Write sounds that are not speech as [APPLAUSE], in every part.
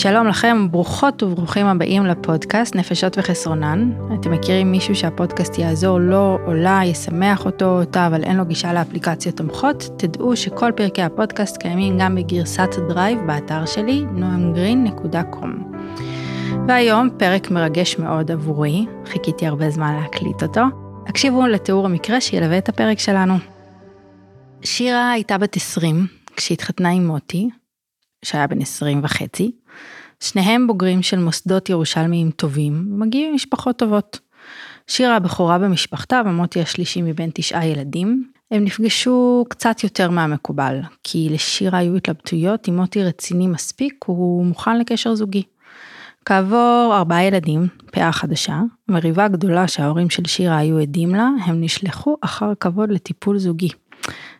שלום לכם, ברוכות וברוכים הבאים לפודקאסט נפשות וחסרונן. אתם מכירים מישהו שהפודקאסט יעזור לו או לה, ישמח אותו או אותה, אבל אין לו גישה לאפליקציות תומכות? תדעו שכל פרקי הפודקאסט קיימים גם בגרסת Drive באתר שלי, noamgreen.com. והיום פרק מרגש מאוד עבורי, חיכיתי הרבה זמן להקליט אותו. הקשיבו לתיאור המקרה שילווה את הפרק שלנו. שירה הייתה בת 20 כשהתחתנה עם מוטי, שהיה בן 20 וחצי. שניהם בוגרים של מוסדות ירושלמיים טובים, ומגיעים ממשפחות טובות. שירה הבכורה במשפחתה ומוטי השלישי מבין תשעה ילדים. הם נפגשו קצת יותר מהמקובל, כי לשירה היו התלבטויות אם מוטי רציני מספיק, הוא מוכן לקשר זוגי. כעבור ארבעה ילדים, פאה חדשה, מריבה גדולה שההורים של שירה היו עדים לה, הם נשלחו אחר כבוד לטיפול זוגי.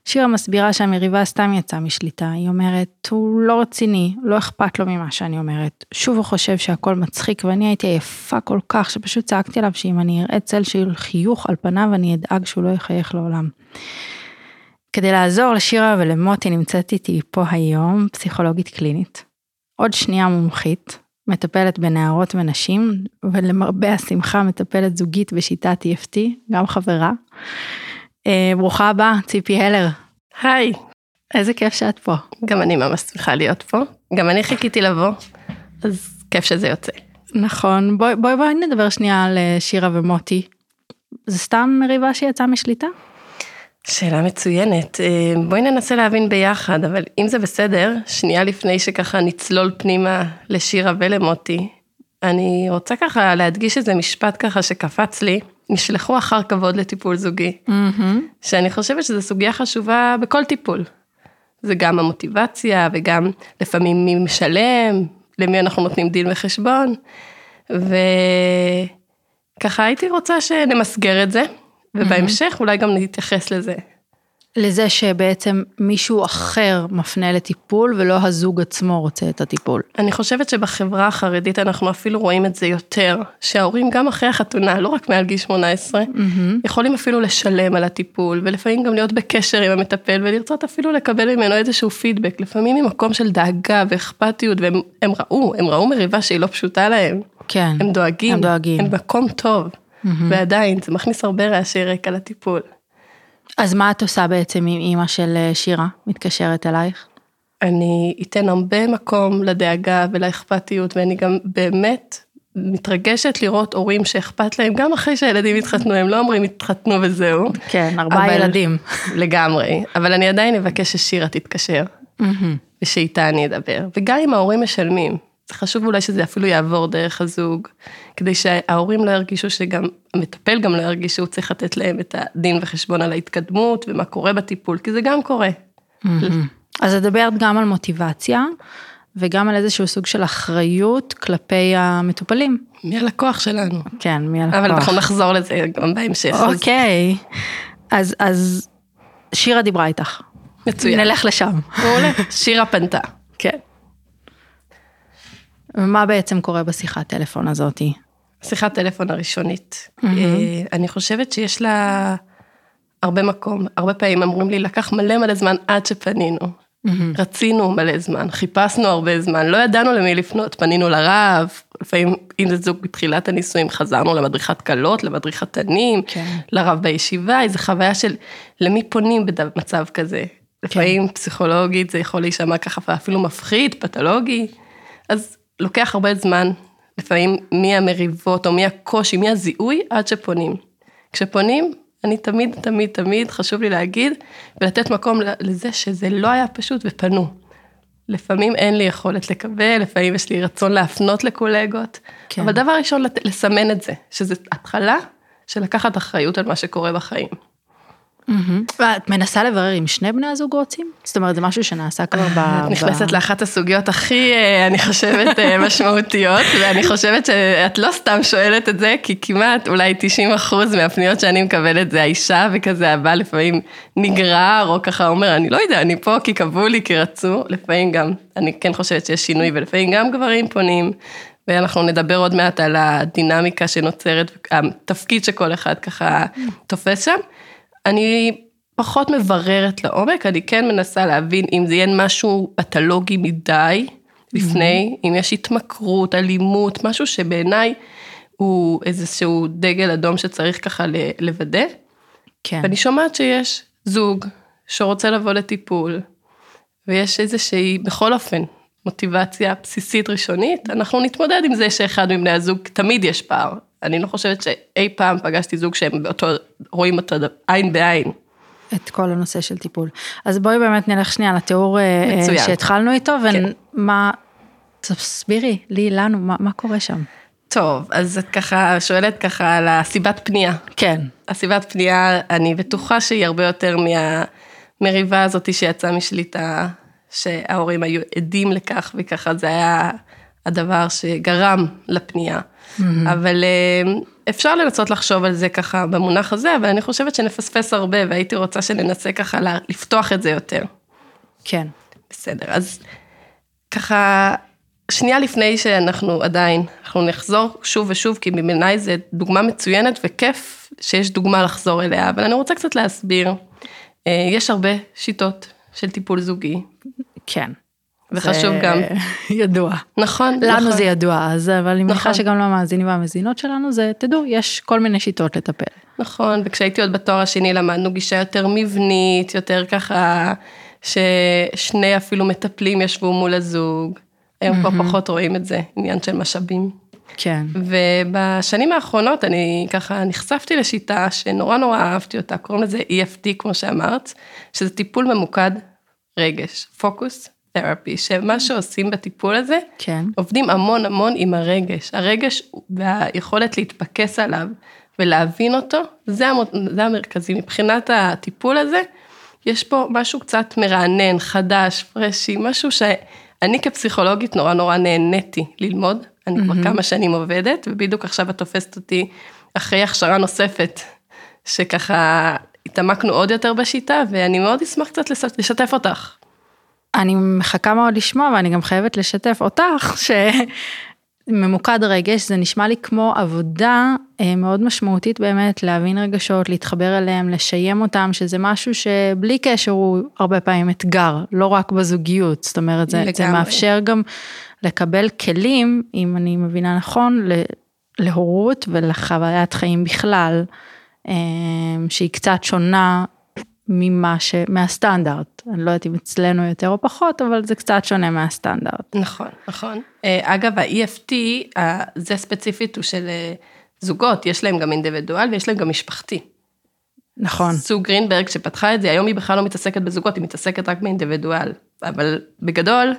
שירה מסבירה שהמריבה סתם יצאה משליטה, היא אומרת, הוא לא רציני, לא אכפת לו ממה שאני אומרת. שוב הוא חושב שהכל מצחיק ואני הייתי עייפה כל כך שפשוט צעקתי עליו שאם אני אראה צל של חיוך על פניו אני אדאג שהוא לא יחייך לעולם. כדי לעזור לשירה ולמוטי נמצאת איתי פה היום פסיכולוגית קלינית. עוד שנייה מומחית, מטפלת בנערות ונשים, ולמרבה השמחה מטפלת זוגית בשיטת EFT, גם חברה. אה, ברוכה הבאה, ציפי הלר. היי. איזה כיף שאת פה. גם אני ממש שמחה להיות פה. גם אני חיכיתי לבוא, אז כיף שזה יוצא. נכון, בואי בוא, בוא נדבר שנייה על אה, שירה ומוטי. זה סתם מריבה שיצאה משליטה? שאלה מצוינת. אה, בואי ננסה להבין ביחד, אבל אם זה בסדר, שנייה לפני שככה נצלול פנימה לשירה ולמוטי, אני רוצה ככה להדגיש איזה משפט ככה שקפץ לי, נשלחו אחר כבוד לטיפול זוגי, mm-hmm. שאני חושבת שזו סוגיה חשובה בכל טיפול. זה גם המוטיבציה וגם לפעמים מי משלם, למי אנחנו נותנים דין וחשבון, וככה הייתי רוצה שנמסגר את זה, ובהמשך אולי גם נתייחס לזה. לזה שבעצם מישהו אחר מפנה לטיפול ולא הזוג עצמו רוצה את הטיפול. אני חושבת שבחברה החרדית אנחנו אפילו רואים את זה יותר, שההורים גם אחרי החתונה, לא רק מעל גיל 18, mm-hmm. יכולים אפילו לשלם על הטיפול, ולפעמים גם להיות בקשר עם המטפל ולרצות אפילו לקבל ממנו איזשהו פידבק, לפעמים ממקום של דאגה ואכפתיות, והם הם ראו, הם ראו מריבה שהיא לא פשוטה להם. כן, הם דואגים, הם דואגים. הם מקום טוב, mm-hmm. ועדיין זה מכניס הרבה רעשי רקע לטיפול. אז מה את עושה בעצם עם אימא של אה, שירה, מתקשרת אלייך? אני אתן הרבה מקום לדאגה ולאכפתיות, ואני גם באמת מתרגשת לראות הורים שאכפת להם, גם אחרי שהילדים התחתנו, הם לא אומרים התחתנו וזהו. כן, ארבעה אבל... ילדים. [LAUGHS] לגמרי, אבל אני עדיין אבקש ששירה תתקשר, ושאיתה אני אדבר, וגם אם ההורים משלמים, חשוב אולי שזה אפילו יעבור דרך הזוג, כדי שההורים לא ירגישו שגם, המטפל גם לא ירגיש שהוא צריך לתת להם את הדין וחשבון על ההתקדמות ומה קורה בטיפול, כי זה גם קורה. אז את מדברת גם על מוטיבציה, וגם על איזשהו סוג של אחריות כלפי המטופלים. מי הלקוח שלנו. כן, מי הלקוח. אבל אנחנו נחזור לזה גם בהמשך. אוקיי, אז, אז שירה דיברה איתך. מצוין. נלך לשם. מעולה. שירה פנתה. כן. ומה בעצם קורה בשיחת טלפון הזאתי? שיחת טלפון הראשונית. Mm-hmm. אני חושבת שיש לה הרבה מקום. הרבה פעמים אמורים לי, לקח מלא מלא זמן עד שפנינו. Mm-hmm. רצינו מלא זמן, חיפשנו הרבה זמן, לא ידענו למי לפנות, פנינו לרב, לפעמים אם זה זוג בתחילת הנישואים, חזרנו למדריכת כלות, למדריכת תנים, כן. לרב בישיבה, איזו חוויה של למי פונים במצב כזה. כן. לפעמים פסיכולוגית זה יכול להישמע ככה אפילו מפחיד, פתולוגי, אז לוקח הרבה זמן, לפעמים מהמריבות או מהקושי, מהזיהוי, עד שפונים. כשפונים, אני תמיד, תמיד, תמיד, חשוב לי להגיד, ולתת מקום לזה שזה לא היה פשוט ופנו. לפעמים אין לי יכולת לקבל, לפעמים יש לי רצון להפנות לקולגות, כן. אבל דבר ראשון, לסמן את זה, שזה התחלה של לקחת אחריות על מה שקורה בחיים. ואת מנסה לברר אם שני בני הזוג רוצים? זאת אומרת, זה משהו שנעשה כבר ב... את נכנסת לאחת הסוגיות הכי, אה, אני חושבת, אה, [LAUGHS] משמעותיות, ואני חושבת שאת לא סתם שואלת את זה, כי כמעט אולי 90 אחוז מהפניות שאני מקבלת זה האישה, וכזה הבא לפעמים נגרר, או ככה אומר, אני לא יודע, אני פה כי קבעו לי, כי רצו, לפעמים גם, אני כן חושבת שיש שינוי, ולפעמים גם גברים פונים, ואנחנו נדבר עוד מעט על הדינמיקה שנוצרת, התפקיד שכל אחד ככה תופס שם. אני פחות מבררת לעומק, אני כן מנסה להבין אם זה יהיה משהו פתולוגי מדי, לפני, אם יש התמכרות, אלימות, משהו שבעיניי הוא איזשהו דגל אדום שצריך ככה לוודא. כן. ואני שומעת שיש זוג שרוצה לבוא לטיפול, ויש איזושהי, בכל אופן, מוטיבציה בסיסית ראשונית, אנחנו נתמודד עם זה שאחד מבני הזוג, תמיד יש פער. אני לא חושבת שאי פעם פגשתי זוג שהם באותו, רואים אותו עין בעין. את כל הנושא של טיפול. אז בואי באמת נלך שנייה לתיאור אה, מצוין. שהתחלנו איתו, כן. ומה, תסבירי לי, לנו, מה, מה קורה שם? טוב, אז את ככה שואלת ככה על הסיבת פנייה. כן. הסיבת פנייה, אני בטוחה שהיא הרבה יותר מהמריבה הזאת שיצאה משליטה, שההורים היו עדים לכך, וככה זה היה הדבר שגרם לפנייה. Mm-hmm. אבל אה, אפשר לנסות לחשוב על זה ככה במונח הזה, אבל אני חושבת שנפספס הרבה, והייתי רוצה שננסה ככה לפתוח את זה יותר. כן. בסדר, אז ככה, שנייה לפני שאנחנו עדיין, אנחנו נחזור שוב ושוב, כי בעיניי זו דוגמה מצוינת וכיף שיש דוגמה לחזור אליה, אבל אני רוצה קצת להסביר. אה, יש הרבה שיטות של טיפול זוגי. כן. וחשוב זה גם. [LAUGHS] ידוע. נכון, לנו נכון. זה ידוע, אז, אבל אני מניחה נכון. שגם למאזינים והמאזינות שלנו, זה, תדעו, יש כל מיני שיטות לטפל. נכון, וכשהייתי עוד בתואר השני למדנו גישה יותר מבנית, יותר ככה, ששני אפילו מטפלים ישבו מול הזוג. היום כבר פחות רואים את זה, עניין של משאבים. כן. ובשנים האחרונות אני ככה נחשפתי לשיטה שנורא נורא אהבתי אותה, קוראים לזה EFT כמו שאמרת, שזה טיפול ממוקד רגש, פוקוס תרפי, שמה שעושים בטיפול הזה, כן. עובדים המון המון עם הרגש. הרגש והיכולת להתפקס עליו ולהבין אותו, זה, המ- זה המרכזי. מבחינת הטיפול הזה, יש פה משהו קצת מרענן, חדש, פרשי, משהו שאני כפסיכולוגית נורא נורא נהניתי ללמוד. אני כבר כמה שנים עובדת, ובדיוק עכשיו את תופסת אותי אחרי הכשרה נוספת, שככה התעמקנו עוד יותר בשיטה, ואני מאוד אשמח קצת לשתף אותך. אני מחכה מאוד לשמוע, ואני גם חייבת לשתף אותך, שממוקד רגש, זה נשמע לי כמו עבודה אה, מאוד משמעותית באמת, להבין רגשות, להתחבר אליהם, לשיים אותם, שזה משהו שבלי קשר הוא הרבה פעמים אתגר, לא רק בזוגיות, זאת אומרת, זה, זה. מאפשר גם לקבל כלים, אם אני מבינה נכון, להורות ולחוויית חיים בכלל, אה, שהיא קצת שונה ממה ש... מהסטנדרט. אני לא יודעת אם אצלנו יותר או פחות, אבל זה קצת שונה מהסטנדרט. נכון, נכון. אה, אגב, ה-EFT, זה ספציפית הוא של אה, זוגות, יש להם גם אינדיבידואל ויש להם גם משפחתי. נכון. סוג גרינברג שפתחה את זה, היום היא בכלל לא מתעסקת בזוגות, היא מתעסקת רק באינדיבידואל. אבל בגדול,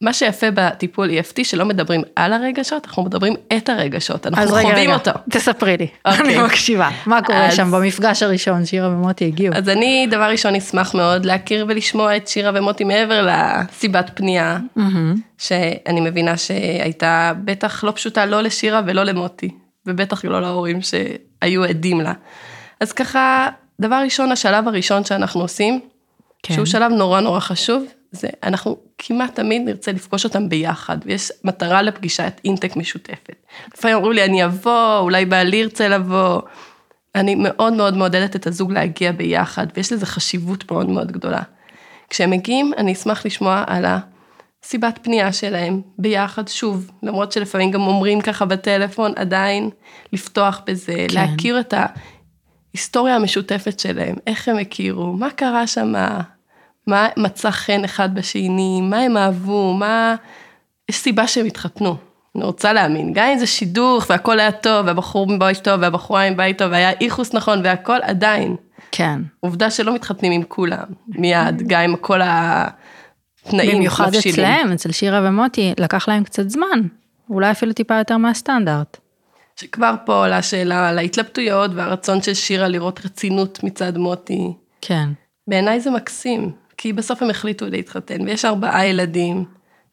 מה שיפה בטיפול EFT, שלא מדברים על הרגשות, אנחנו מדברים את הרגשות, אנחנו אז רגע, חווים רגע, אותו. תספרי לי, אוקיי. אני מקשיבה. מה קורה אז- שם במפגש הראשון, שירה ומוטי הגיעו? אז אני, דבר ראשון, אשמח מאוד להכיר ולשמוע את שירה ומוטי מעבר לסיבת פנייה, מהמם. שאני מבינה שהייתה בטח לא פשוטה לא לשירה ולא למוטי, ובטח לא להורים שהיו עדים לה. אז ככה, דבר ראשון, השלב הראשון שאנחנו עושים, כן. שהוא שלב נורא נורא חשוב, זה אנחנו כמעט תמיד נרצה לפגוש אותם ביחד, ויש מטרה לפגישת אינטק משותפת. לפעמים אומרים לי, אני אבוא, אולי בעלי ירצה לבוא. אני מאוד מאוד מעודדת את הזוג להגיע ביחד, ויש לזה חשיבות מאוד מאוד גדולה. כשהם מגיעים, אני אשמח לשמוע על הסיבת פנייה שלהם ביחד, שוב, למרות שלפעמים גם אומרים ככה בטלפון, עדיין לפתוח בזה, כן. להכיר את ההיסטוריה המשותפת שלהם, איך הם הכירו, מה קרה שם, מה מצא חן אחד בשני, מה הם אהבו, מה... יש סיבה שהם התחתנו. אני רוצה להאמין, גם אם זה שידוך והכל היה טוב, והבחור עם בית טוב, והבחורה עם בית טוב, והיה איכוס נכון, והכל עדיין. כן. עובדה שלא מתחתנים עם כולם, מיד, גם עם כל התנאים במיוחד מבשילים. אצלהם, אצל שירה ומוטי, לקח להם קצת זמן. אולי אפילו טיפה יותר מהסטנדרט. שכבר פה עולה שאלה על ההתלבטויות והרצון של שירה לראות רצינות מצד מוטי. כן. בעיניי זה מקסים, כי בסוף הם החליטו להתחתן, ויש ארבעה ילדים,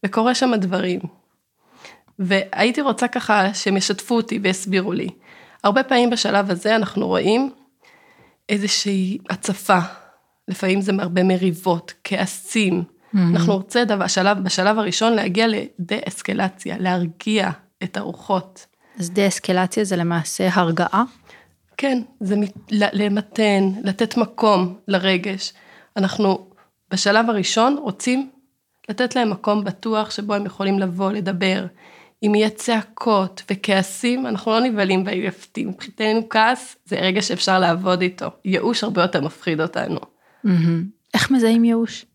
וקורה שם דברים. והייתי רוצה ככה שהם ישתפו אותי ויסבירו לי. הרבה פעמים בשלב הזה אנחנו רואים איזושהי הצפה, לפעמים זה הרבה מריבות, כעסים. אנחנו רוצים בשלב, בשלב הראשון להגיע לדה-אסקלציה, להרגיע את הרוחות. אז דה-אסקלציה זה למעשה הרגעה. כן, זה למתן, לתת מקום לרגש. אנחנו בשלב הראשון רוצים לתת להם מקום בטוח שבו הם יכולים לבוא, לדבר. אם יהיה צעקות וכעסים, אנחנו לא נבהלים ב-EFT. מבחינתנו כעס זה רגע שאפשר לעבוד איתו. ייאוש הרבה יותר מפחיד אותנו. איך מזהים ייאוש?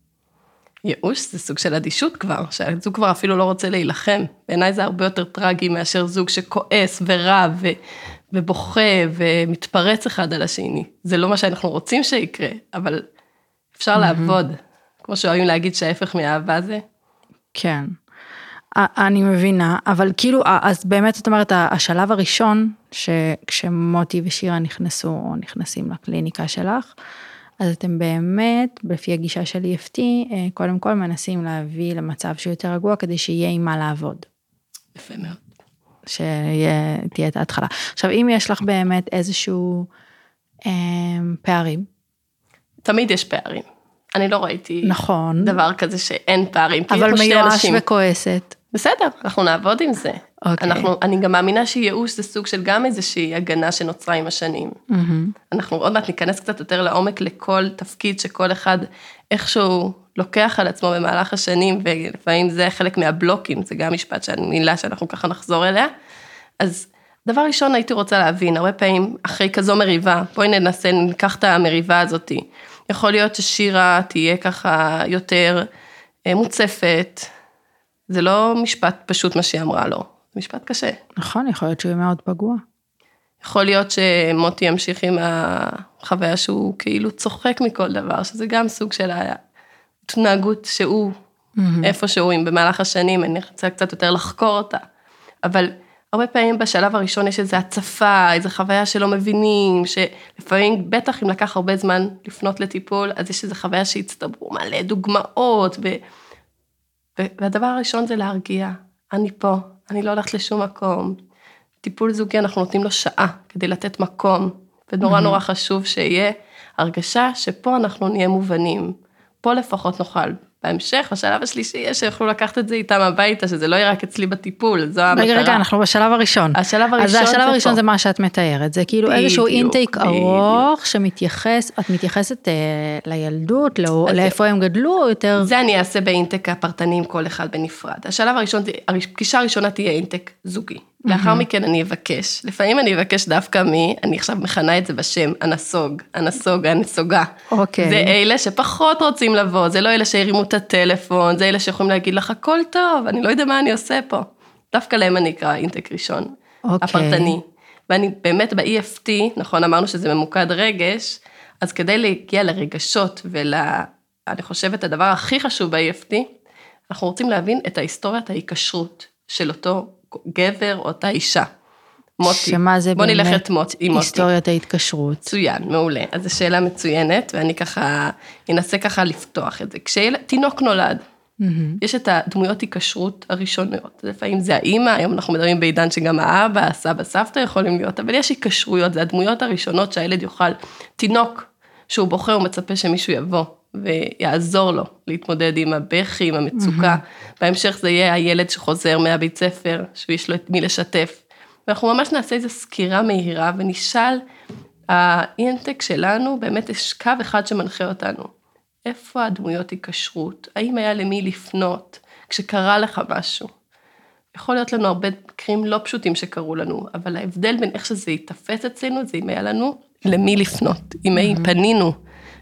ייאוש זה סוג של אדישות כבר, שהזוג כבר אפילו לא רוצה להילחם. בעיניי זה הרבה יותר טרגי מאשר זוג שכועס ורב ו... ובוכה ומתפרץ אחד על השני. זה לא מה שאנחנו רוצים שיקרה, אבל אפשר mm-hmm. לעבוד. כמו שאוהבים להגיד שההפך מאהבה זה. כן. אני מבינה, אבל כאילו, אז באמת את אומרת, השלב הראשון, שכשמוטי ושירה נכנסו או נכנסים לקליניקה שלך, אז אתם באמת, לפי הגישה של EFT, אה, קודם כל מנסים להביא למצב שהוא יותר רגוע כדי שיהיה עם מה לעבוד. יפה מאוד. שתהיה את ההתחלה. עכשיו, אם יש לך באמת איזשהו אה, פערים. תמיד יש פערים. אני לא ראיתי נכון. דבר כזה שאין פערים. אבל מיואש. וכועסת. בסדר, אנחנו נעבוד עם זה. אוקיי. אנחנו, אני גם מאמינה שייאוש זה סוג של גם איזושהי הגנה שנוצרה עם השנים. Mm-hmm. אנחנו עוד מעט ניכנס קצת יותר לעומק לכל תפקיד שכל אחד איכשהו לוקח על עצמו במהלך השנים, ולפעמים זה חלק מהבלוקים, זה גם משפט, מילה שאנחנו ככה נחזור אליה. אז דבר ראשון הייתי רוצה להבין, הרבה פעמים אחרי כזו מריבה, בואי ננסה, ניקח את המריבה הזאתי. יכול להיות ששירה תהיה ככה יותר אה, מוצפת, זה לא משפט פשוט מה שהיא אמרה לו, זה משפט קשה. נכון, יכול להיות שהוא יהיה מאוד פגוע. יכול להיות שמוטי ימשיך עם החוויה שהוא כאילו צוחק מכל דבר, שזה גם סוג של ההתנהגות שהוא, mm-hmm. איפה שהוא, אם במהלך השנים אני רוצה קצת יותר לחקור אותה. אבל הרבה פעמים בשלב הראשון יש איזו הצפה, איזו חוויה שלא מבינים, שלפעמים, בטח אם לקח הרבה זמן לפנות לטיפול, אז יש איזו חוויה שהצטברו מלא דוגמאות, ו... והדבר הראשון זה להרגיע, אני פה, אני לא הולכת לשום מקום. טיפול זוגי, אנחנו נותנים לו שעה כדי לתת מקום, ונורא נורא חשוב שיהיה הרגשה שפה אנחנו נהיה מובנים. פה לפחות נוכל בהמשך, בשלב השלישי, יש שיוכלו לקחת את זה איתם הביתה, שזה לא יהיה רק אצלי בטיפול, זו המטרה. רגע, רגע, אנחנו בשלב הראשון. השלב הראשון זה פה. אז השלב הראשון זה מה שאת מתארת, זה כאילו איזשהו אינטייק ארוך שמתייחס, את מתייחסת אה, לילדות, לא, לאיפה הם גדלו, יותר... זה אני אעשה באינטק הפרטני עם כל אחד בנפרד. השלב הראשון, הפגישה הראשונה תהיה אינטק זוגי. לאחר מכן אני אבקש, לפעמים אני אבקש דווקא מי, אני עכשיו מכנה את זה בשם הנסוג, הנסוג, הנסוגה. אוקיי. זה אלה שפחות רוצים לבוא, זה לא אלה שהרימו את הטלפון, זה אלה שיכולים להגיד לך הכל טוב, אני לא יודע מה אני עושה פה. דווקא להם אני אקרא אינטק ראשון, אוקיי. הפרטני. ואני באמת ב-EFT, נכון, אמרנו שזה ממוקד רגש, אז כדי להגיע לרגשות ול... אני חושבת הדבר הכי חשוב ב-EFT, אנחנו רוצים להבין את ההיסטוריית ההיקשרות של אותו גבר או אותה אישה. מוטי. שמה זה בוא באמת נלך את מוט, עם מוטי. היסטוריית ההתקשרות. מצוין, מעולה. אז זו שאלה מצוינת, ואני ככה אנסה ככה לפתוח את זה. כשתינוק נולד, mm-hmm. יש את הדמויות היקשרות הראשונות. לפעמים זה האימא, היום אנחנו מדברים בעידן שגם האבא, הסבא, סבתא יכולים להיות, אבל יש היקשרויות, זה הדמויות הראשונות שהילד יוכל, תינוק שהוא בוחר, הוא מצפה שמישהו יבוא ויעזור לו להתמודד עם הבכי, עם המצוקה. Mm-hmm. בהמשך זה יהיה הילד שחוזר מהבית ספר, שיש לו את מי לשתף. ואנחנו ממש נעשה איזו סקירה מהירה ונשאל, האינטק שלנו, באמת יש קו אחד שמנחה אותנו. איפה הדמויות היקשרות? האם היה למי לפנות כשקרה לך משהו? יכול להיות לנו הרבה מקרים לא פשוטים שקרו לנו, אבל ההבדל בין איך שזה ייתפס אצלנו, זה אם היה לנו למי לפנות. אם mm-hmm. פנינו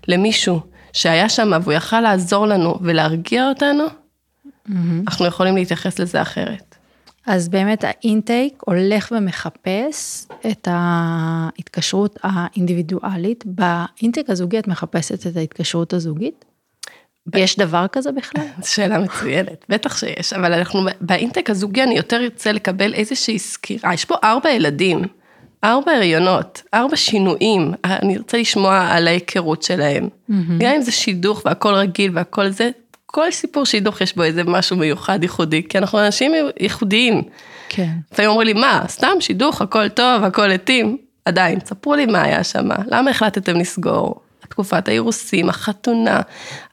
למישהו שהיה שם והוא יכל לעזור לנו ולהרגיע אותנו, mm-hmm. אנחנו יכולים להתייחס לזה אחרת. אז באמת האינטייק הולך ומחפש את ההתקשרות האינדיבידואלית. באינטייק הזוגי את מחפשת את ההתקשרות הזוגית? ב... יש דבר כזה בכלל? זו [LAUGHS] שאלה מצוינת, בטח שיש, אבל אנחנו, באינטק הזוגי אני יותר ארצה לקבל איזושהי סקירה. יש פה ארבע ילדים. ארבע הריונות, ארבע שינויים, אני רוצה לשמוע על ההיכרות שלהם. Mm-hmm. גם אם זה שידוך והכל רגיל והכל זה, כל סיפור שידוך יש בו איזה משהו מיוחד, ייחודי, כי אנחנו אנשים ייחודיים. כן. לפעמים אומרים לי, מה, סתם שידוך, הכל טוב, הכל התאים. עדיין, ספרו לי מה היה שם, למה החלטתם לסגור? תקופת האירוסים, החתונה,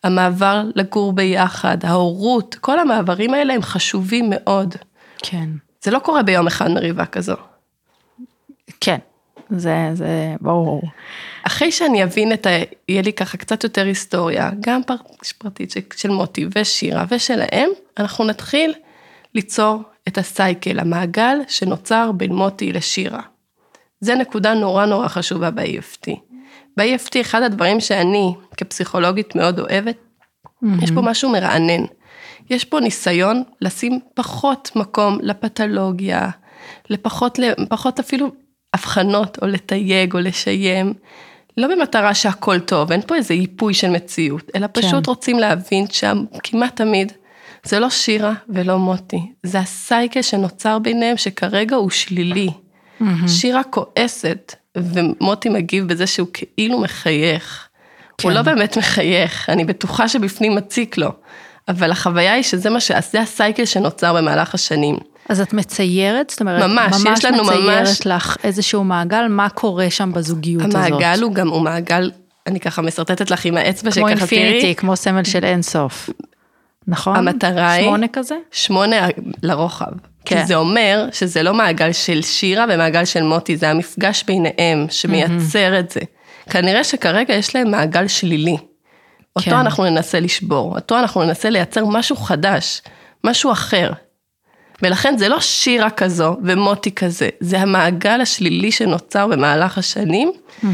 המעבר לגור ביחד, ההורות, כל המעברים האלה הם חשובים מאוד. כן. זה לא קורה ביום אחד מריבה כזו. כן, זה, זה ברור. אחרי שאני אבין את ה... יהיה לי ככה קצת יותר היסטוריה, גם פרטית של מוטי ושירה ושלהם, אנחנו נתחיל ליצור את הסייקל, המעגל שנוצר בין מוטי לשירה. זה נקודה נורא נורא חשובה ב-EFT. ב-EFT אחד הדברים שאני כפסיכולוגית מאוד אוהבת, mm-hmm. יש פה משהו מרענן. יש פה ניסיון לשים פחות מקום לפתולוגיה, לפחות, לפחות אפילו הבחנות או לתייג או לשיים, לא במטרה שהכל טוב, אין פה איזה ייפוי של מציאות, אלא כן. פשוט רוצים להבין שכמעט תמיד זה לא שירה ולא מוטי, זה הסייקל שנוצר ביניהם שכרגע הוא שלילי. Mm-hmm. שירה כועסת, ומוטי מגיב בזה שהוא כאילו מחייך. כן. הוא לא באמת מחייך, אני בטוחה שבפנים מציק לו, אבל החוויה היא שזה מה ש... זה הסייקל שנוצר במהלך השנים. אז את מציירת? זאת אומרת, ממש, ממש יש לנו מציירת ממש... לך איזשהו מעגל, מה קורה שם בזוגיות המעגל הזאת? המעגל הוא גם, הוא מעגל, אני ככה משרטטת לך עם האצבע שככה תראי. כמו אינפיניטי, כמו סמל של אינסוף. נכון? המטרה היא... שמונה כזה? שמונה לרוחב. כן. כי זה אומר שזה לא מעגל של שירה ומעגל של מוטי, זה המפגש ביניהם שמייצר mm-hmm. את זה. כנראה שכרגע יש להם מעגל שלילי. אותו כן. אנחנו ננסה לשבור, אותו אנחנו ננסה לייצר משהו חדש, משהו אחר. ולכן זה לא שירה כזו ומוטי כזה, זה המעגל השלילי שנוצר במהלך השנים. Mm-hmm.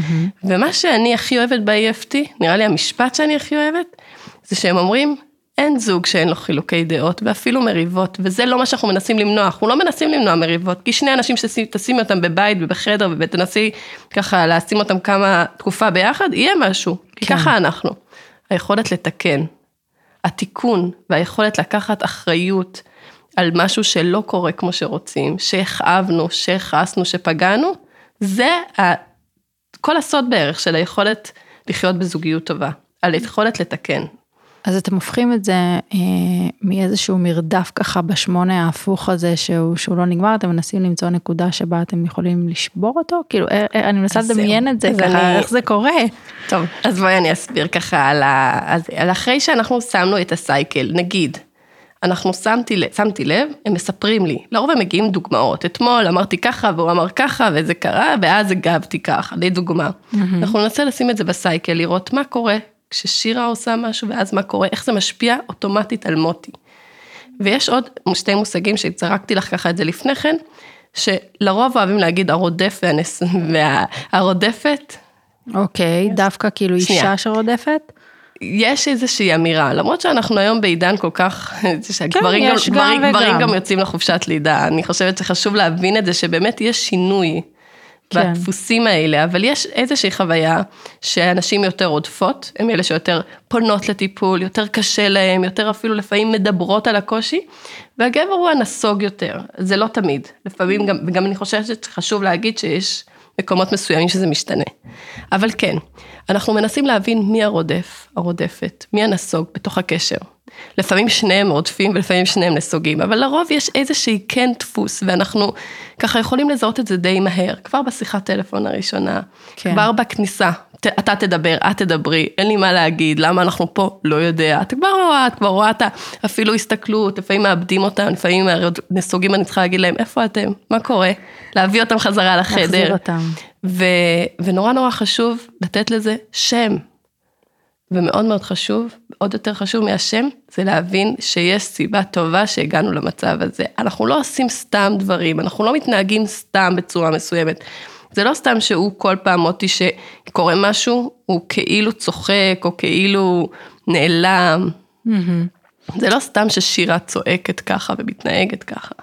ומה שאני הכי אוהבת ב-EFT, נראה לי המשפט שאני הכי אוהבת, זה שהם אומרים, אין זוג שאין לו חילוקי דעות ואפילו מריבות, וזה לא מה שאנחנו מנסים למנוע, אנחנו לא מנסים למנוע מריבות, כי שני אנשים שתשימי אותם בבית ובחדר ותנסי ככה לשים אותם כמה תקופה ביחד, יהיה משהו, כי כן. ככה אנחנו. היכולת לתקן, התיקון והיכולת לקחת אחריות על משהו שלא קורה כמו שרוצים, שהכאבנו, שהכעסנו, שפגענו, זה ה... כל הסוד בערך של היכולת לחיות בזוגיות טובה, על היכולת לתקן. אז אתם הופכים את זה אה, מאיזשהו מרדף ככה בשמונה ההפוך הזה שהוא, שהוא לא נגמר, אתם מנסים למצוא נקודה שבה אתם יכולים לשבור אותו? כאילו, אה, אה, אני מנסה לדמיין את זה, ככה, אני... איך זה קורה. טוב, אז בואי אני אסביר ככה על, ה... על אחרי שאנחנו שמנו את הסייקל, נגיד, אנחנו שמתי, שמתי לב, הם מספרים לי, לרוב הם מגיעים דוגמאות, אתמול אמרתי ככה והוא אמר ככה וזה קרה ואז הגבתי ככה, לדוגמה. Mm-hmm. אנחנו ננסה לשים את זה בסייקל, לראות מה קורה כששירה עושה משהו ואז מה קורה, איך זה משפיע אוטומטית על מוטי. ויש עוד שתי מושגים שזרקתי לך ככה את זה לפני כן, שלרוב אוהבים להגיד הרודף והנס... והרודפת. אוקיי, okay, דווקא כאילו שנייה. אישה שרודפת? יש איזושהי אמירה, למרות שאנחנו היום בעידן כל כך, [LAUGHS] שהגברים כן, גם, גברים, גם, גברים גם יוצאים לחופשת לידה, אני חושבת שחשוב להבין את זה, שבאמת יש שינוי כן. האלה, אבל יש איזושהי חוויה שאנשים יותר עודפות, הם אלה שיותר פונות לטיפול, יותר קשה להם, יותר אפילו לפעמים מדברות על הקושי, והגבר הוא הנסוג יותר, זה לא תמיד, לפעמים גם, וגם אני חושבת שחשוב להגיד שיש מקומות מסוימים שזה משתנה. אבל כן, אנחנו מנסים להבין מי הרודף, הרודפת, מי הנסוג בתוך הקשר. לפעמים שניהם רודפים ולפעמים שניהם נסוגים, אבל לרוב יש איזושהי כן דפוס, ואנחנו ככה יכולים לזהות את זה די מהר, כבר בשיחת טלפון הראשונה, כן. כבר בכניסה, אתה תדבר, את תדברי, אין לי מה להגיד, למה אנחנו פה, לא יודע, את כבר רואה, את כבר רואה את אפילו הסתכלות, לפעמים מאבדים אותם, לפעמים נסוגים, אני צריכה להגיד להם, איפה אתם, מה קורה, להביא אותם חזרה לחדר. להחזיר אותם. ו, ונורא נורא חשוב לתת לזה שם. ומאוד מאוד חשוב, עוד יותר חשוב מהשם, זה להבין שיש סיבה טובה שהגענו למצב הזה. אנחנו לא עושים סתם דברים, אנחנו לא מתנהגים סתם בצורה מסוימת. זה לא סתם שהוא כל פעם מוטי שקורה משהו, הוא כאילו צוחק או כאילו נעלם. Mm-hmm. זה לא סתם ששירה צועקת ככה ומתנהגת ככה.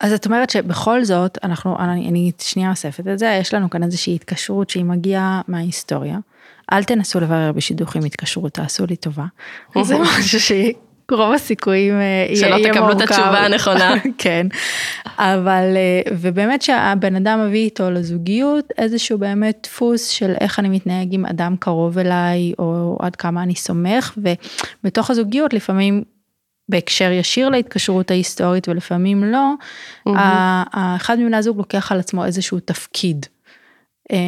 אז את אומרת שבכל זאת, אנחנו, אני, אני שנייה אוספת את זה, יש לנו כאן איזושהי התקשרות שהיא מגיעה מההיסטוריה. אל תנסו לברר בשידוכים התקשרות, תעשו לי טובה. זה משהו שרוב הסיכויים אה, יהיה מורכב. שלא תקבלו את התשובה הנכונה. [LAUGHS] כן, אבל, אה, ובאמת שהבן אדם מביא איתו לזוגיות איזשהו באמת דפוס של איך אני מתנהג עם אדם קרוב אליי, או עד כמה אני סומך, ובתוך הזוגיות לפעמים בהקשר ישיר להתקשרות ההיסטורית ולפעמים לא, mm-hmm. אחד מבני הזוג לוקח על עצמו איזשהו תפקיד. אה,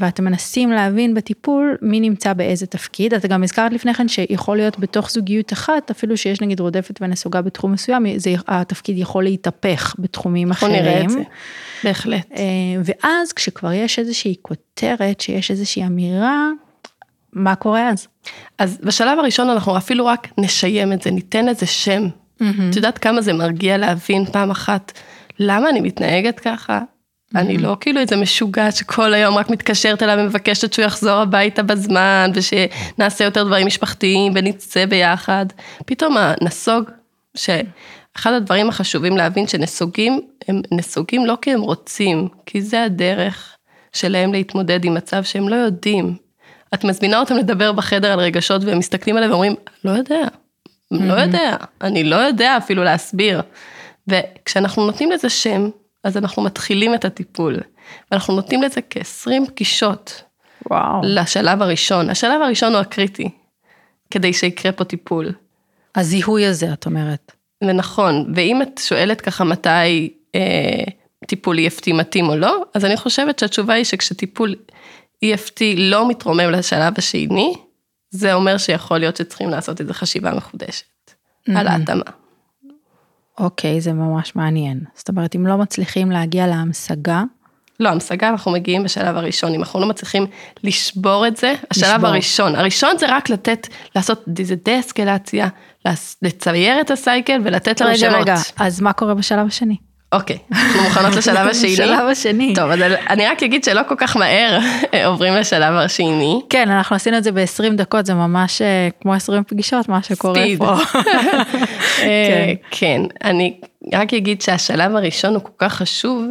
ואתם מנסים להבין בטיפול מי נמצא באיזה תפקיד. אתה גם הזכרת לפני כן שיכול להיות בתוך זוגיות אחת, אפילו שיש נגיד רודפת ונסוגה בתחום מסוים, זה, התפקיד יכול להתהפך בתחומים אחרים. אנחנו נראה את זה, בהחלט. אה, ואז כשכבר יש איזושהי כותרת, שיש איזושהי אמירה, מה קורה אז? אז בשלב הראשון אנחנו אפילו רק נשיים את זה, ניתן לזה שם. Mm-hmm. את יודעת כמה זה מרגיע להבין פעם אחת למה אני מתנהגת ככה? אני לא כאילו איזה משוגעת שכל היום רק מתקשרת אליו ומבקשת שהוא יחזור הביתה בזמן, ושנעשה יותר דברים משפחתיים ונצא ביחד. פתאום הנסוג, שאחד הדברים החשובים להבין שנסוגים, הם נסוגים לא כי הם רוצים, כי זה הדרך שלהם להתמודד עם מצב שהם לא יודעים. את מזמינה אותם לדבר בחדר על רגשות והם מסתכלים עליהם ואומרים, לא יודע, לא יודע, אני לא יודע אפילו להסביר. וכשאנחנו נותנים לזה שם, אז אנחנו מתחילים את הטיפול. ואנחנו נותנים לזה כ-20 פגישות. וואו. לשלב הראשון. השלב הראשון הוא הקריטי, כדי שיקרה פה טיפול. הזיהוי הזה, את אומרת. ונכון, ואם את שואלת ככה מתי אה, טיפול EFT מתאים או לא, אז אני חושבת שהתשובה היא שכשטיפול EFT לא מתרומם לשלב השני, זה אומר שיכול להיות שצריכים לעשות איזו חשיבה מחודשת mm-hmm. על ההתאמה. אוקיי, זה ממש מעניין. זאת אומרת, אם לא מצליחים להגיע להמשגה... לא, המשגה אנחנו מגיעים בשלב הראשון, אם אנחנו לא מצליחים לשבור את זה, השלב לשבור. הראשון. הראשון זה רק לתת, לעשות איזה דה-אסקלציה, לצייר את הסייקל ולתת. רגע, רגע, אז מה קורה בשלב השני? אוקיי, אנחנו מוכנות לשלב [LAUGHS] השני. שלב השני. טוב, אז אני רק אגיד שלא כל כך מהר עוברים לשלב השני. כן, אנחנו עשינו את זה ב-20 דקות, זה ממש אה, כמו 20 פגישות, מה שקורה פה. [LAUGHS] אה, כן, אני רק אגיד שהשלב הראשון הוא כל כך חשוב,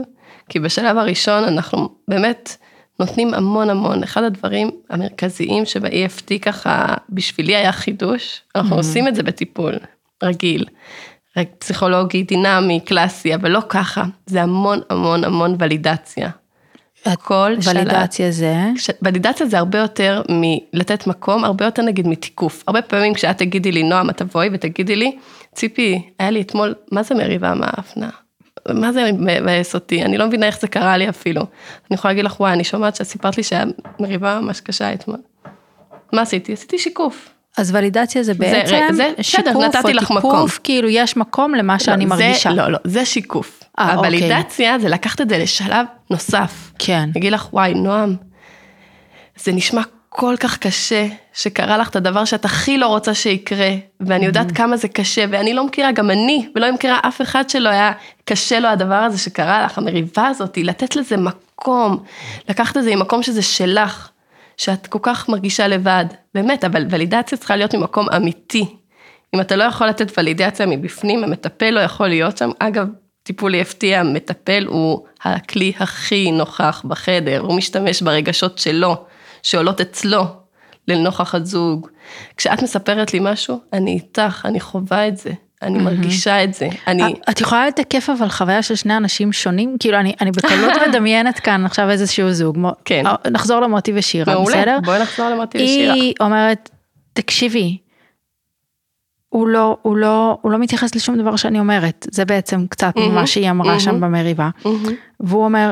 כי בשלב הראשון אנחנו באמת נותנים המון המון. אחד הדברים המרכזיים שב-EFT ככה, בשבילי היה חידוש, אנחנו mm-hmm. עושים את זה בטיפול רגיל. פסיכולוגי, דינמי, קלאסי, אבל לא ככה, זה המון המון המון ולידציה. כל שלב. ולידציה זה? ולידציה זה הרבה יותר מלתת מקום, הרבה יותר נגיד מתיקוף. הרבה פעמים כשאת תגידי לי, נועם, את תבואי ותגידי לי, ציפי, היה לי אתמול, מה זה מריבה מהאפנה? מה זה מבאס אותי? אני לא מבינה איך זה קרה לי אפילו. אני יכולה להגיד לך, וואי, אני שומעת שאת סיפרת לי שהיה מריבה ממש קשה אתמול. מה עשיתי? עשיתי שיקוף. אז ולידציה זה בעצם זה, זה, שיקוף בסדר, נתתי או לך תיקוף, מקום. כאילו יש מקום למה שאני לא, מרגישה. זה, לא, לא, זה שיקוף. 아, אה, הוולידציה אוקיי. זה לקחת את זה לשלב נוסף. כן. אגיד לך, וואי, נועם, זה נשמע כל כך קשה, שקרה לך את הדבר שאת הכי לא רוצה שיקרה, ואני יודעת כמה זה קשה, ואני לא מכירה, גם אני, ולא מכירה אף אחד שלא היה קשה לו הדבר הזה שקרה לך, המריבה הזאת, לתת לזה מקום, לקחת את זה ממקום שזה שלך. שאת כל כך מרגישה לבד, באמת, אבל ולידציה צריכה להיות ממקום אמיתי. אם אתה לא יכול לתת ולידציה מבפנים, המטפל לא יכול להיות שם. אגב, טיפול EFT, המטפל הוא הכלי הכי נוכח בחדר, הוא משתמש ברגשות שלו, שעולות אצלו, לנוכח הזוג. כשאת מספרת לי משהו, אני איתך, אני חווה את זה. אני מרגישה את זה. אני... את יכולה לתקף אבל חוויה של שני אנשים שונים? כאילו, אני, אני בקלות [LAUGHS] מדמיינת כאן עכשיו איזשהו זוג. כן. נחזור למוטי ושירה, מעולה. בסדר? בואי נחזור למוטי ושירה. היא אומרת, תקשיבי, הוא לא, הוא, לא, הוא לא מתייחס לשום דבר שאני אומרת, זה בעצם קצת mm-hmm, מה שהיא אמרה mm-hmm, שם במריבה. Mm-hmm. והוא אומר,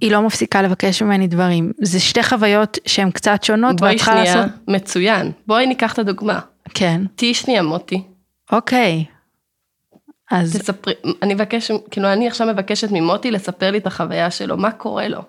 היא לא מפסיקה לבקש ממני דברים. זה שתי חוויות שהן קצת שונות. בואי שנייה, לעשות... מצוין. בואי ניקח את הדוגמה. כן. תהיי שנייה מוטי. אוקיי. אז... תספרי, אני מבקש, כאילו אני עכשיו מבקשת ממוטי לספר לי את החוויה שלו, מה קורה לו.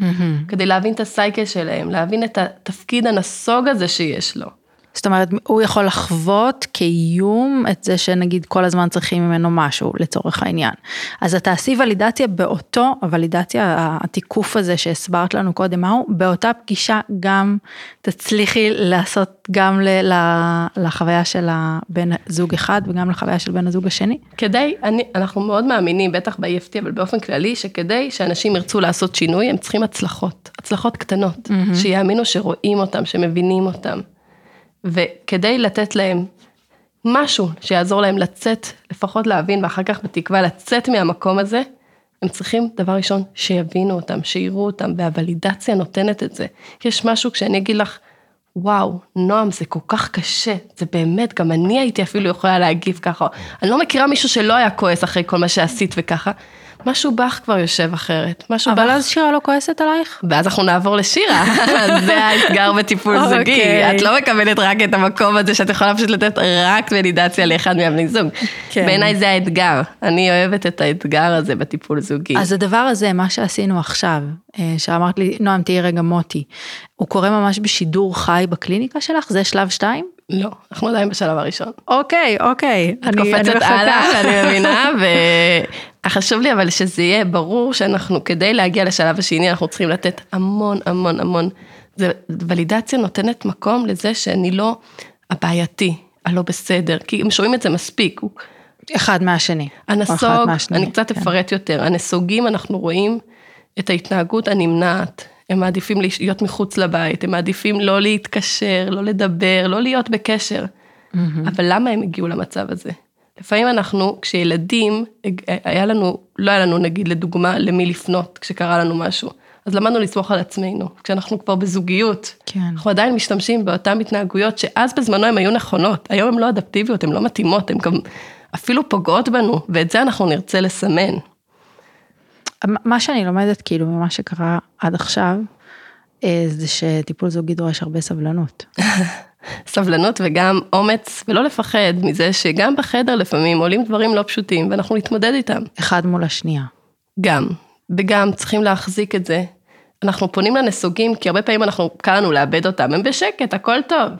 Mm-hmm. כדי להבין את הסייקל שלהם, להבין את התפקיד הנסוג הזה שיש לו. זאת אומרת, הוא יכול לחוות כאיום את זה שנגיד כל הזמן צריכים ממנו משהו לצורך העניין. אז את תעשי ולידציה באותו, הוולידציה, התיקוף הזה שהסברת לנו קודם, מהו, באותה פגישה גם תצליחי לעשות גם ל, לחוויה של הבן זוג אחד וגם לחוויה של בן הזוג השני? כדי, אני, אנחנו מאוד מאמינים, בטח ב-EFT, אבל באופן כללי, שכדי שאנשים ירצו לעשות שינוי, הם צריכים הצלחות, הצלחות קטנות, mm-hmm. שיאמינו שרואים אותם, שמבינים אותם. וכדי לתת להם משהו שיעזור להם לצאת, לפחות להבין, ואחר כך בתקווה לצאת מהמקום הזה, הם צריכים, דבר ראשון, שיבינו אותם, שיראו אותם, והוולידציה נותנת את זה. יש משהו כשאני אגיד לך, וואו, נועם, זה כל כך קשה, זה באמת, גם אני הייתי אפילו יכולה להגיב ככה. אני לא מכירה מישהו שלא היה כועס אחרי כל מה שעשית וככה. משהו בך כבר יושב אחרת, משהו אבל בך... אז שירה לא כועסת עלייך? ואז אנחנו נעבור לשירה, [LAUGHS] זה האתגר בטיפול זוגי. אוקיי. את לא מקבלת רק את המקום הזה שאת יכולה פשוט לתת רק ולידציה לאחד מהבני זוג. כן. בעיניי זה האתגר, אני אוהבת את האתגר הזה בטיפול זוגי. אז הדבר הזה, מה שעשינו עכשיו, אה, שאמרת לי, נועם, תהיי רגע מוטי, הוא קורה ממש בשידור חי בקליניקה שלך? זה שלב שתיים? לא, אנחנו עדיין בשלב הראשון. אוקיי, אוקיי. את קופצת הלאה, אני מבינה, [LAUGHS] וחשוב לי אבל שזה יהיה ברור שאנחנו, כדי להגיע לשלב השני, אנחנו צריכים לתת המון המון המון. זה, ולידציה נותנת מקום לזה שאני לא הבעייתי, הלא בסדר, כי הם שומעים את זה מספיק. אחד מהשני. או אחד הנסוג, מהשני, אני קצת כן. אפרט יותר, הנסוגים אנחנו רואים את ההתנהגות הנמנעת, הם מעדיפים להיות מחוץ לבית, הם מעדיפים לא להתקשר, לא לדבר, לא להיות בקשר. אבל למה הם הגיעו למצב הזה? לפעמים אנחנו, כשילדים, היה לנו, לא היה לנו נגיד לדוגמה למי לפנות כשקרה לנו משהו, אז למדנו לסמוך על עצמנו. כשאנחנו כבר בזוגיות, כן. אנחנו עדיין משתמשים באותן התנהגויות שאז בזמנו הן היו נכונות, היום הן לא אדפטיביות, הן לא מתאימות, הן גם אפילו פוגעות בנו, ואת זה אנחנו נרצה לסמן. מה שאני לומדת כאילו ממה שקרה עד עכשיו, אה, זה שטיפול זוגי דורש הרבה סבלנות. [LAUGHS] סבלנות וגם אומץ, ולא לפחד מזה שגם בחדר לפעמים עולים דברים לא פשוטים, ואנחנו נתמודד איתם. אחד מול השנייה. גם, וגם צריכים להחזיק את זה. אנחנו פונים לנסוגים, כי הרבה פעמים אנחנו, קל לנו לאבד אותם, הם בשקט, הכל טוב.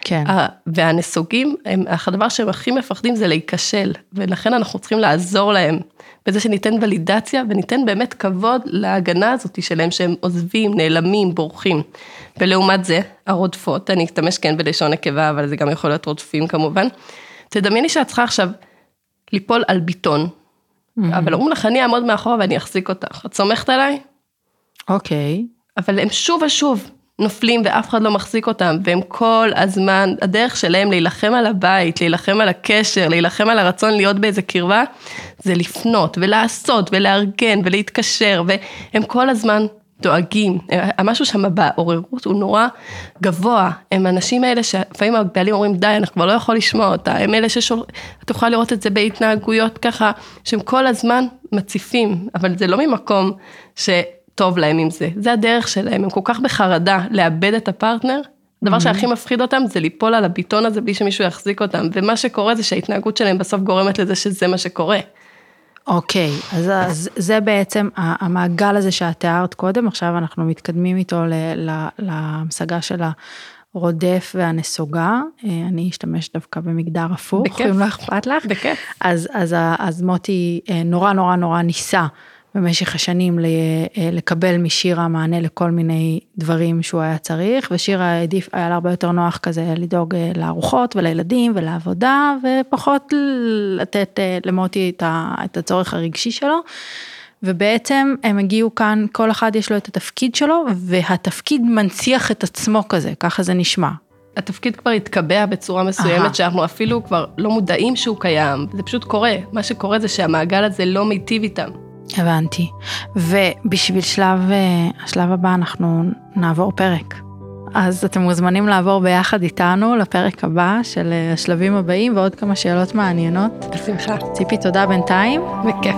כן. והנסוגים, הם, הדבר שהם הכי מפחדים זה להיכשל, ולכן אנחנו צריכים לעזור להם, בזה שניתן ולידציה וניתן באמת כבוד להגנה הזאת שלהם, שהם עוזבים, נעלמים, בורחים. ולעומת זה, הרודפות, אני אשתמש כן בלשון נקבה, אבל זה גם יכול להיות רודפים כמובן. תדמייני שאת צריכה עכשיו ליפול על ביטון, אבל אומרים לך, אני אעמוד מאחורה ואני אחזיק אותך. את סומכת עליי? אוקיי. אבל הם שוב ושוב נופלים ואף אחד לא מחזיק אותם, והם כל הזמן, הדרך שלהם להילחם על הבית, להילחם על הקשר, להילחם על הרצון להיות באיזה קרבה, זה לפנות ולעשות ולארגן ולהתקשר, והם כל הזמן דואגים. המשהו שם בעוררות הוא נורא גבוה. הם האנשים האלה שלפעמים הבעלים אומרים, די, אנחנו כבר לא יכול לשמוע אותה. הם אלה ששול... יכולה לראות את זה בהתנהגויות ככה, שהם כל הזמן מציפים, אבל זה לא ממקום ש... טוב להם עם זה, זה הדרך שלהם, הם כל כך בחרדה לאבד את הפרטנר, הדבר שהכי מפחיד אותם זה ליפול על הביטון הזה בלי שמישהו יחזיק אותם, ומה שקורה זה שההתנהגות שלהם בסוף גורמת לזה שזה מה שקורה. אוקיי, אז, אז זה בעצם המעגל הזה שאת תיארת קודם, עכשיו אנחנו מתקדמים איתו להמשגה של הרודף והנסוגה. אה, אני אשתמש דווקא במגדר הפוך, בכיף. אם לא אכפת לך. בכיף. אז, אז, אז מוטי אה, נורא נורא נורא ניסה במשך השנים אה, לקבל משירה מענה לכל מיני דברים שהוא היה צריך, ושירה העדיף, היה לה הרבה יותר נוח כזה לדאוג אה, לארוחות ולילדים ולעבודה, ופחות לתת אה, למוטי את, הצורך הרגשי שלו. ובעצם הם הגיעו כאן, כל אחד יש לו את התפקיד שלו, והתפקיד מנציח את עצמו כזה, ככה זה נשמע. התפקיד כבר התקבע בצורה מסוימת, אהה. שאנחנו אפילו כבר לא מודעים שהוא קיים, זה פשוט קורה, מה שקורה זה שהמעגל הזה לא מיטיב איתם. הבנתי. ובשביל שלב, אה, השלב הבא אנחנו נעבור פרק. אז אתם מוזמנים לעבור ביחד איתנו לפרק הבא של אה, השלבים הבאים ועוד כמה שאלות מעניינות. בשמחה. ציפי, תודה בינתיים. בכיף.